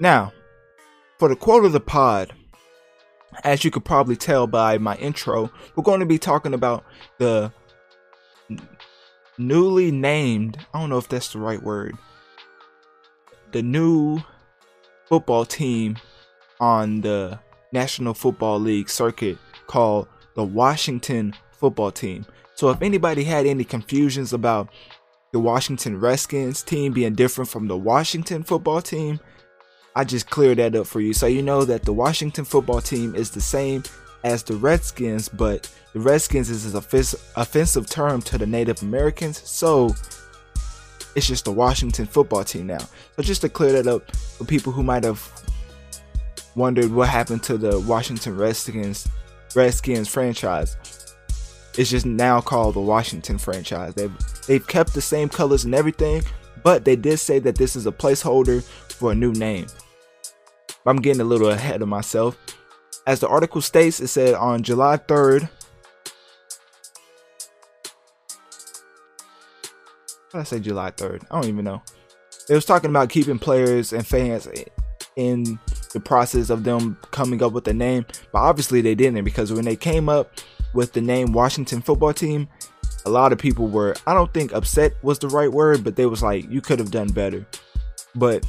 Now, for the quote of the pod, as you could probably tell by my intro, we're going to be talking about the newly named, I don't know if that's the right word, the new football team on the National Football League circuit called the Washington Football Team. So if anybody had any confusions about the Washington Redskins team being different from the Washington football team, I just cleared that up for you. So you know that the Washington football team is the same as the Redskins, but the Redskins is an offensive term to the Native Americans. So it's just the Washington football team now. So just to clear that up for people who might have wondered what happened to the Washington Redskins Redskins franchise. It's just now called the Washington franchise. They've they've kept the same colors and everything, but they did say that this is a placeholder for a new name. I'm getting a little ahead of myself. As the article states, it said on July 3rd. What did I say July 3rd? I don't even know. It was talking about keeping players and fans in the process of them coming up with a name, but obviously they didn't because when they came up with the name Washington Football Team, a lot of people were I don't think upset was the right word, but they was like you could have done better. But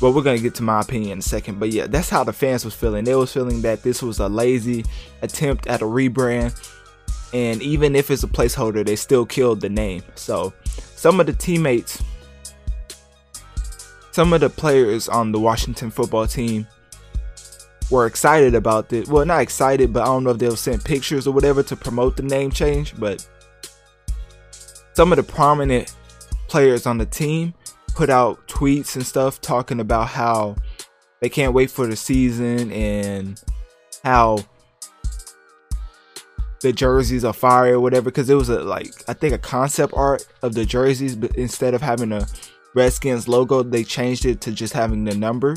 but we're gonna get to my opinion in a second. But yeah, that's how the fans was feeling. They was feeling that this was a lazy attempt at a rebrand. And even if it's a placeholder, they still killed the name. So some of the teammates some of the players on the Washington football team were excited about this. Well, not excited, but I don't know if they'll send pictures or whatever to promote the name change. But some of the prominent players on the team put out tweets and stuff talking about how they can't wait for the season and how the jerseys are fire or whatever because it was a like I think a concept art of the jerseys but instead of having a Redskins logo, they changed it to just having the number.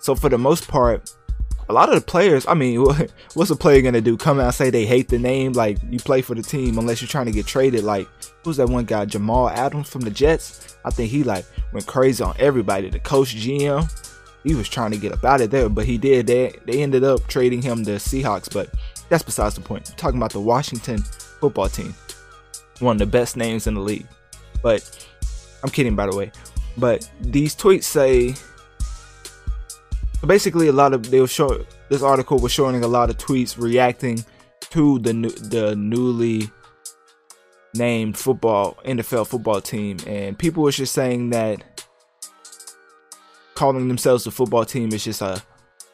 So for the most part, a lot of the players, I mean, what's a player gonna do? Come out and say they hate the name? Like you play for the team unless you're trying to get traded. Like who's that one guy, Jamal Adams from the Jets? I think he like went crazy on everybody. The coach, GM, he was trying to get up out of there, but he did. They they ended up trading him to Seahawks, but that's besides the point. I'm talking about the Washington football team one of the best names in the league. But I'm kidding, by the way. But these tweets say basically a lot of they were show this article was showing a lot of tweets reacting to the new, the newly named football NFL football team, and people were just saying that calling themselves the football team is just a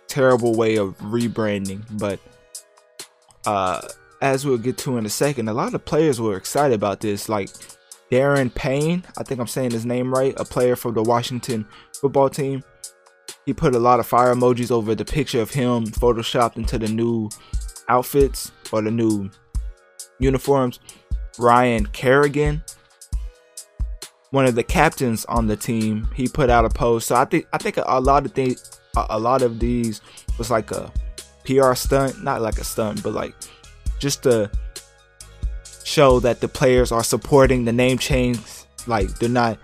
terrible way of rebranding. But uh, as we'll get to in a second, a lot of players were excited about this. Like Daron Payne, I think I'm saying his name right, a player from the Washington football team. He put a lot of fire emojis over the picture of him photoshopped into the new outfits or the new uniforms. Ryan Kerrigan, one of the captains on the team, he put out a post. So I think I think a lot of things, a lot of these was like a PR stunt, not like a stunt, but like just to show that the players are supporting the name change. Like they're not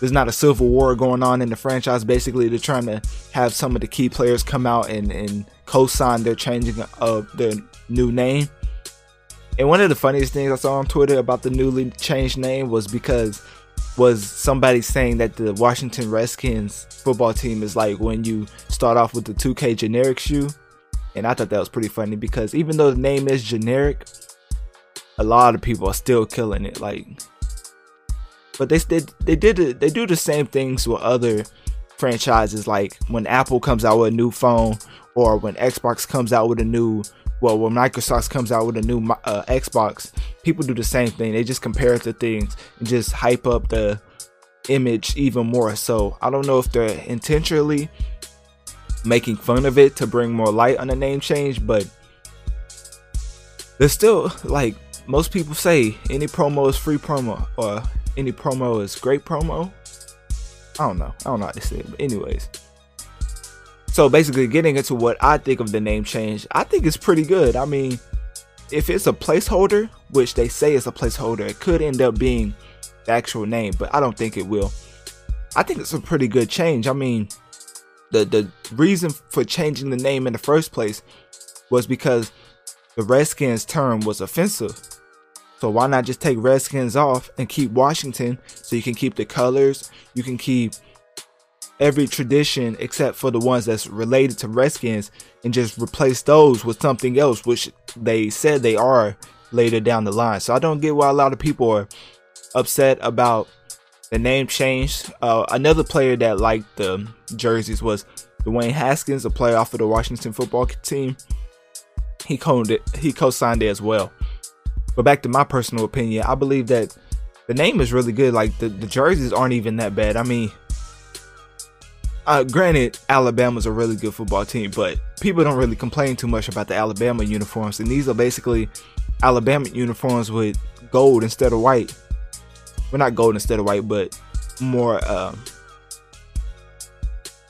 there's not a civil war going on in the franchise. Basically, they're trying to have some of the key players come out and, and co-sign their changing of their new name. And one of the funniest things I saw on Twitter about the newly changed name was because was somebody saying that the Washington Redskins football team is like when you start off with the 2K generic shoe and I thought that was pretty funny because even though the name is generic, a lot of people are still killing it. Like, but they did they did they do the same things with other franchises. Like when Apple comes out with a new phone, or when Xbox comes out with a new well, when Microsoft comes out with a new uh, Xbox, people do the same thing. They just compare it to things and just hype up the image even more. So I don't know if they're intentionally making fun of it to bring more light on the name change, but there's still like most people say any promo is free promo or any promo is great promo. I don't know. I don't know how to say it, but anyways. So basically getting into what I think of the name change, I think it's pretty good. I mean, if it's a placeholder, which they say is a placeholder, it could end up being the actual name, but I don't think it will. I think it's a pretty good change. I mean, the the reason for changing the name in the first place was because the Redskins term was offensive. So why not just take Redskins off and keep Washington so you can keep the colors, you can keep every tradition except for the ones that's related to Redskins and just replace those with something else, which they said they are later down the line. So I don't get why a lot of people are upset about the name change. Uh, another player that liked the jerseys was Dwayne Haskins, a player off of the Washington football team. He co he co-signed it as well. But back to my personal opinion, I believe that the name is really good. Like the, the jerseys aren't even that bad. I mean, uh, granted, Alabama's a really good football team, but people don't really complain too much about the Alabama uniforms. And these are basically Alabama uniforms with gold instead of white. Well, not gold instead of white, but more. Um,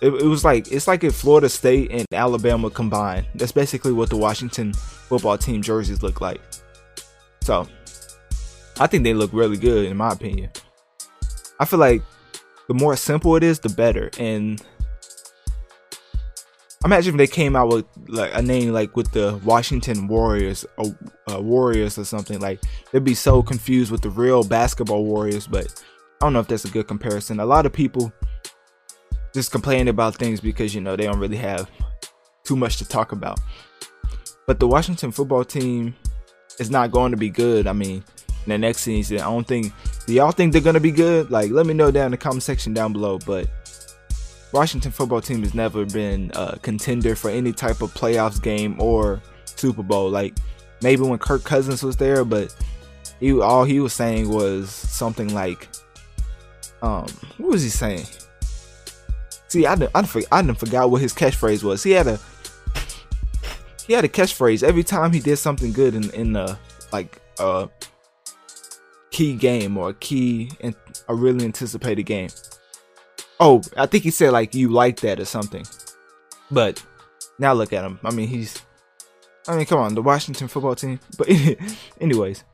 it, it was like it's like if Florida State and Alabama combined. That's basically what the Washington football team jerseys look like. So, I think they look really good in my opinion. I feel like the more simple it is, the better. And imagine if they came out with like a name like with the Washington Warriors or uh, Warriors or something. Like they'd be so confused with the real basketball Warriors. But I don't know if that's a good comparison. A lot of people just complain about things because you know they don't really have too much to talk about. But the Washington football team is not going to be good. I mean, in the next season. I don't think. Do y'all think they're gonna be good? Like, let me know down in the comment section down below. But Washington football team has never been a contender for any type of playoffs game or Super Bowl. Like maybe when Kirk Cousins was there, but he all he was saying was something like, um, what was he saying? See, I didn't, I didn't, I didn't forgot what his catchphrase was. He had a he had a catchphrase every time he did something good in in the like uh key game or a key and a really anticipated game. Oh, I think he said like you like that or something. But now look at him. I mean, he's. I mean, come on, the Washington football team. But anyways,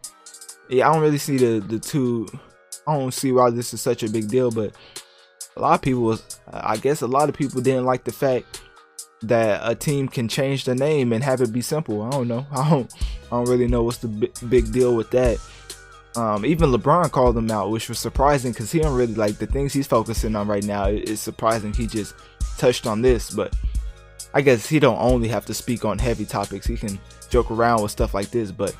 yeah, I don't really see the the two. I don't see why this is such a big deal. But a lot of people was, I guess, a lot of people didn't like the fact that a team can change the name and have it be simple. I don't know. I don't. I don't really know what's the big deal with that. Um, even LeBron called him out, which was surprising because he don't really like the things he's focusing on right now. It's surprising he just touched on this, but I guess he don't only have to speak on heavy topics. He can joke around with stuff like this. But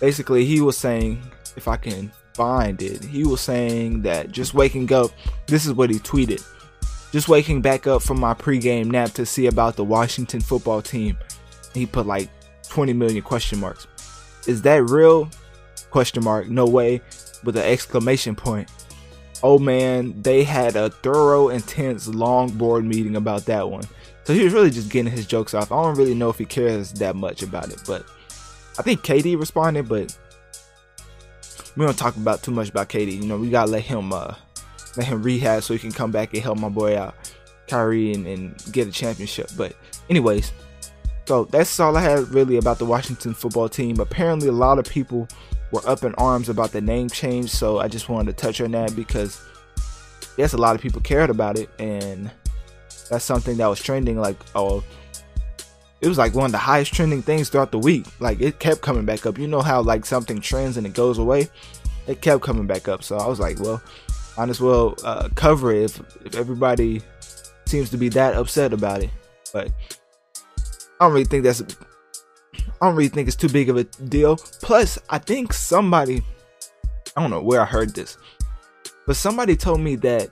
basically, he was saying, if I can find it, he was saying that just waking up. This is what he tweeted. Just waking back up from my pregame nap to see about the Washington football team. He put like 20 million question marks. Is that real? question mark. No way. With an exclamation point. Oh man. They had a thorough intense long board meeting about that one. So he was really just getting his jokes off. I don't really know if he cares that much about it but i think KD responded but we don't talk about too much about KD you know we gotta let him uh let him rehab so he can come back and help my boy out Kyrie and, and get a championship but anyways so that's all I had really about the Washington football team. Apparently, a lot of people were up in arms about the name change, so I just wanted to touch on that because yes, a lot of people cared about it, and that's something that was trending. Like, oh, it was like one of the highest trending things throughout the week. Like, it kept coming back up. You know how like something trends and it goes away? It kept coming back up. So I was like, well, might as well uh, cover it if, if everybody seems to be that upset about it. But I don't really think that's I don't really think it's too big of a deal. Plus, I think somebody, I don't know where I heard this, but somebody told me that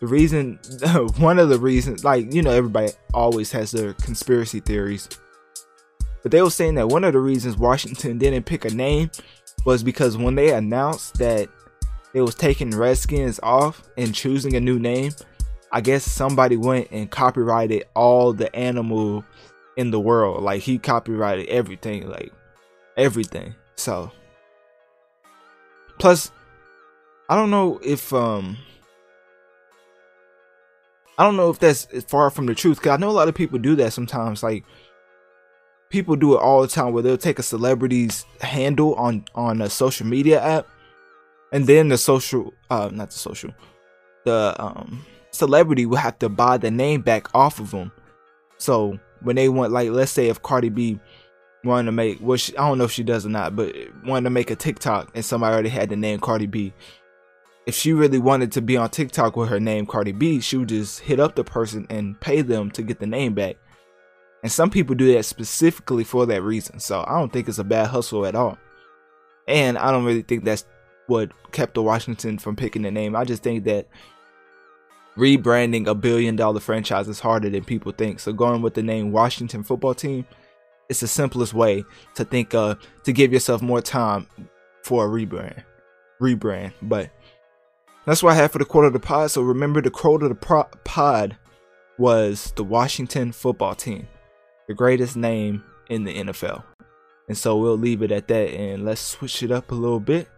the reason, one of the reasons, like, you know, everybody always has their conspiracy theories, but they were saying that one of the reasons Washington didn't pick a name was because when they announced that it was taking Redskins off and choosing a new name, I guess somebody went and copyrighted all the animal in the world. Like he copyrighted everything, like everything. So plus I don't know if um I don't know if that's far from the truth cuz I know a lot of people do that sometimes like people do it all the time where they'll take a celebrity's handle on on a social media app and then the social, uh, not the social, the um celebrity will have to buy the name back off of them. So when they want, like, let's say if Cardi B wanted to make, which I don't know if she does or not, but wanted to make a TikTok and somebody already had the name Cardi B. If she really wanted to be on TikTok with her name Cardi B, she would just hit up the person and pay them to get the name back. And some people do that specifically for that reason. So I don't think it's a bad hustle at all. And I don't really think that's what kept the Washington from picking the name. I just think that rebranding a billion dollar franchise is harder than people think. So going with the name Washington Football Team, it's the simplest way to think uh to give yourself more time for a rebrand. Rebrand. But that's what I have for the quote of the pod. So remember the quote of the pro- pod was the Washington Football Team, the greatest name in the NFL. And so we'll leave it at that and let's switch it up a little bit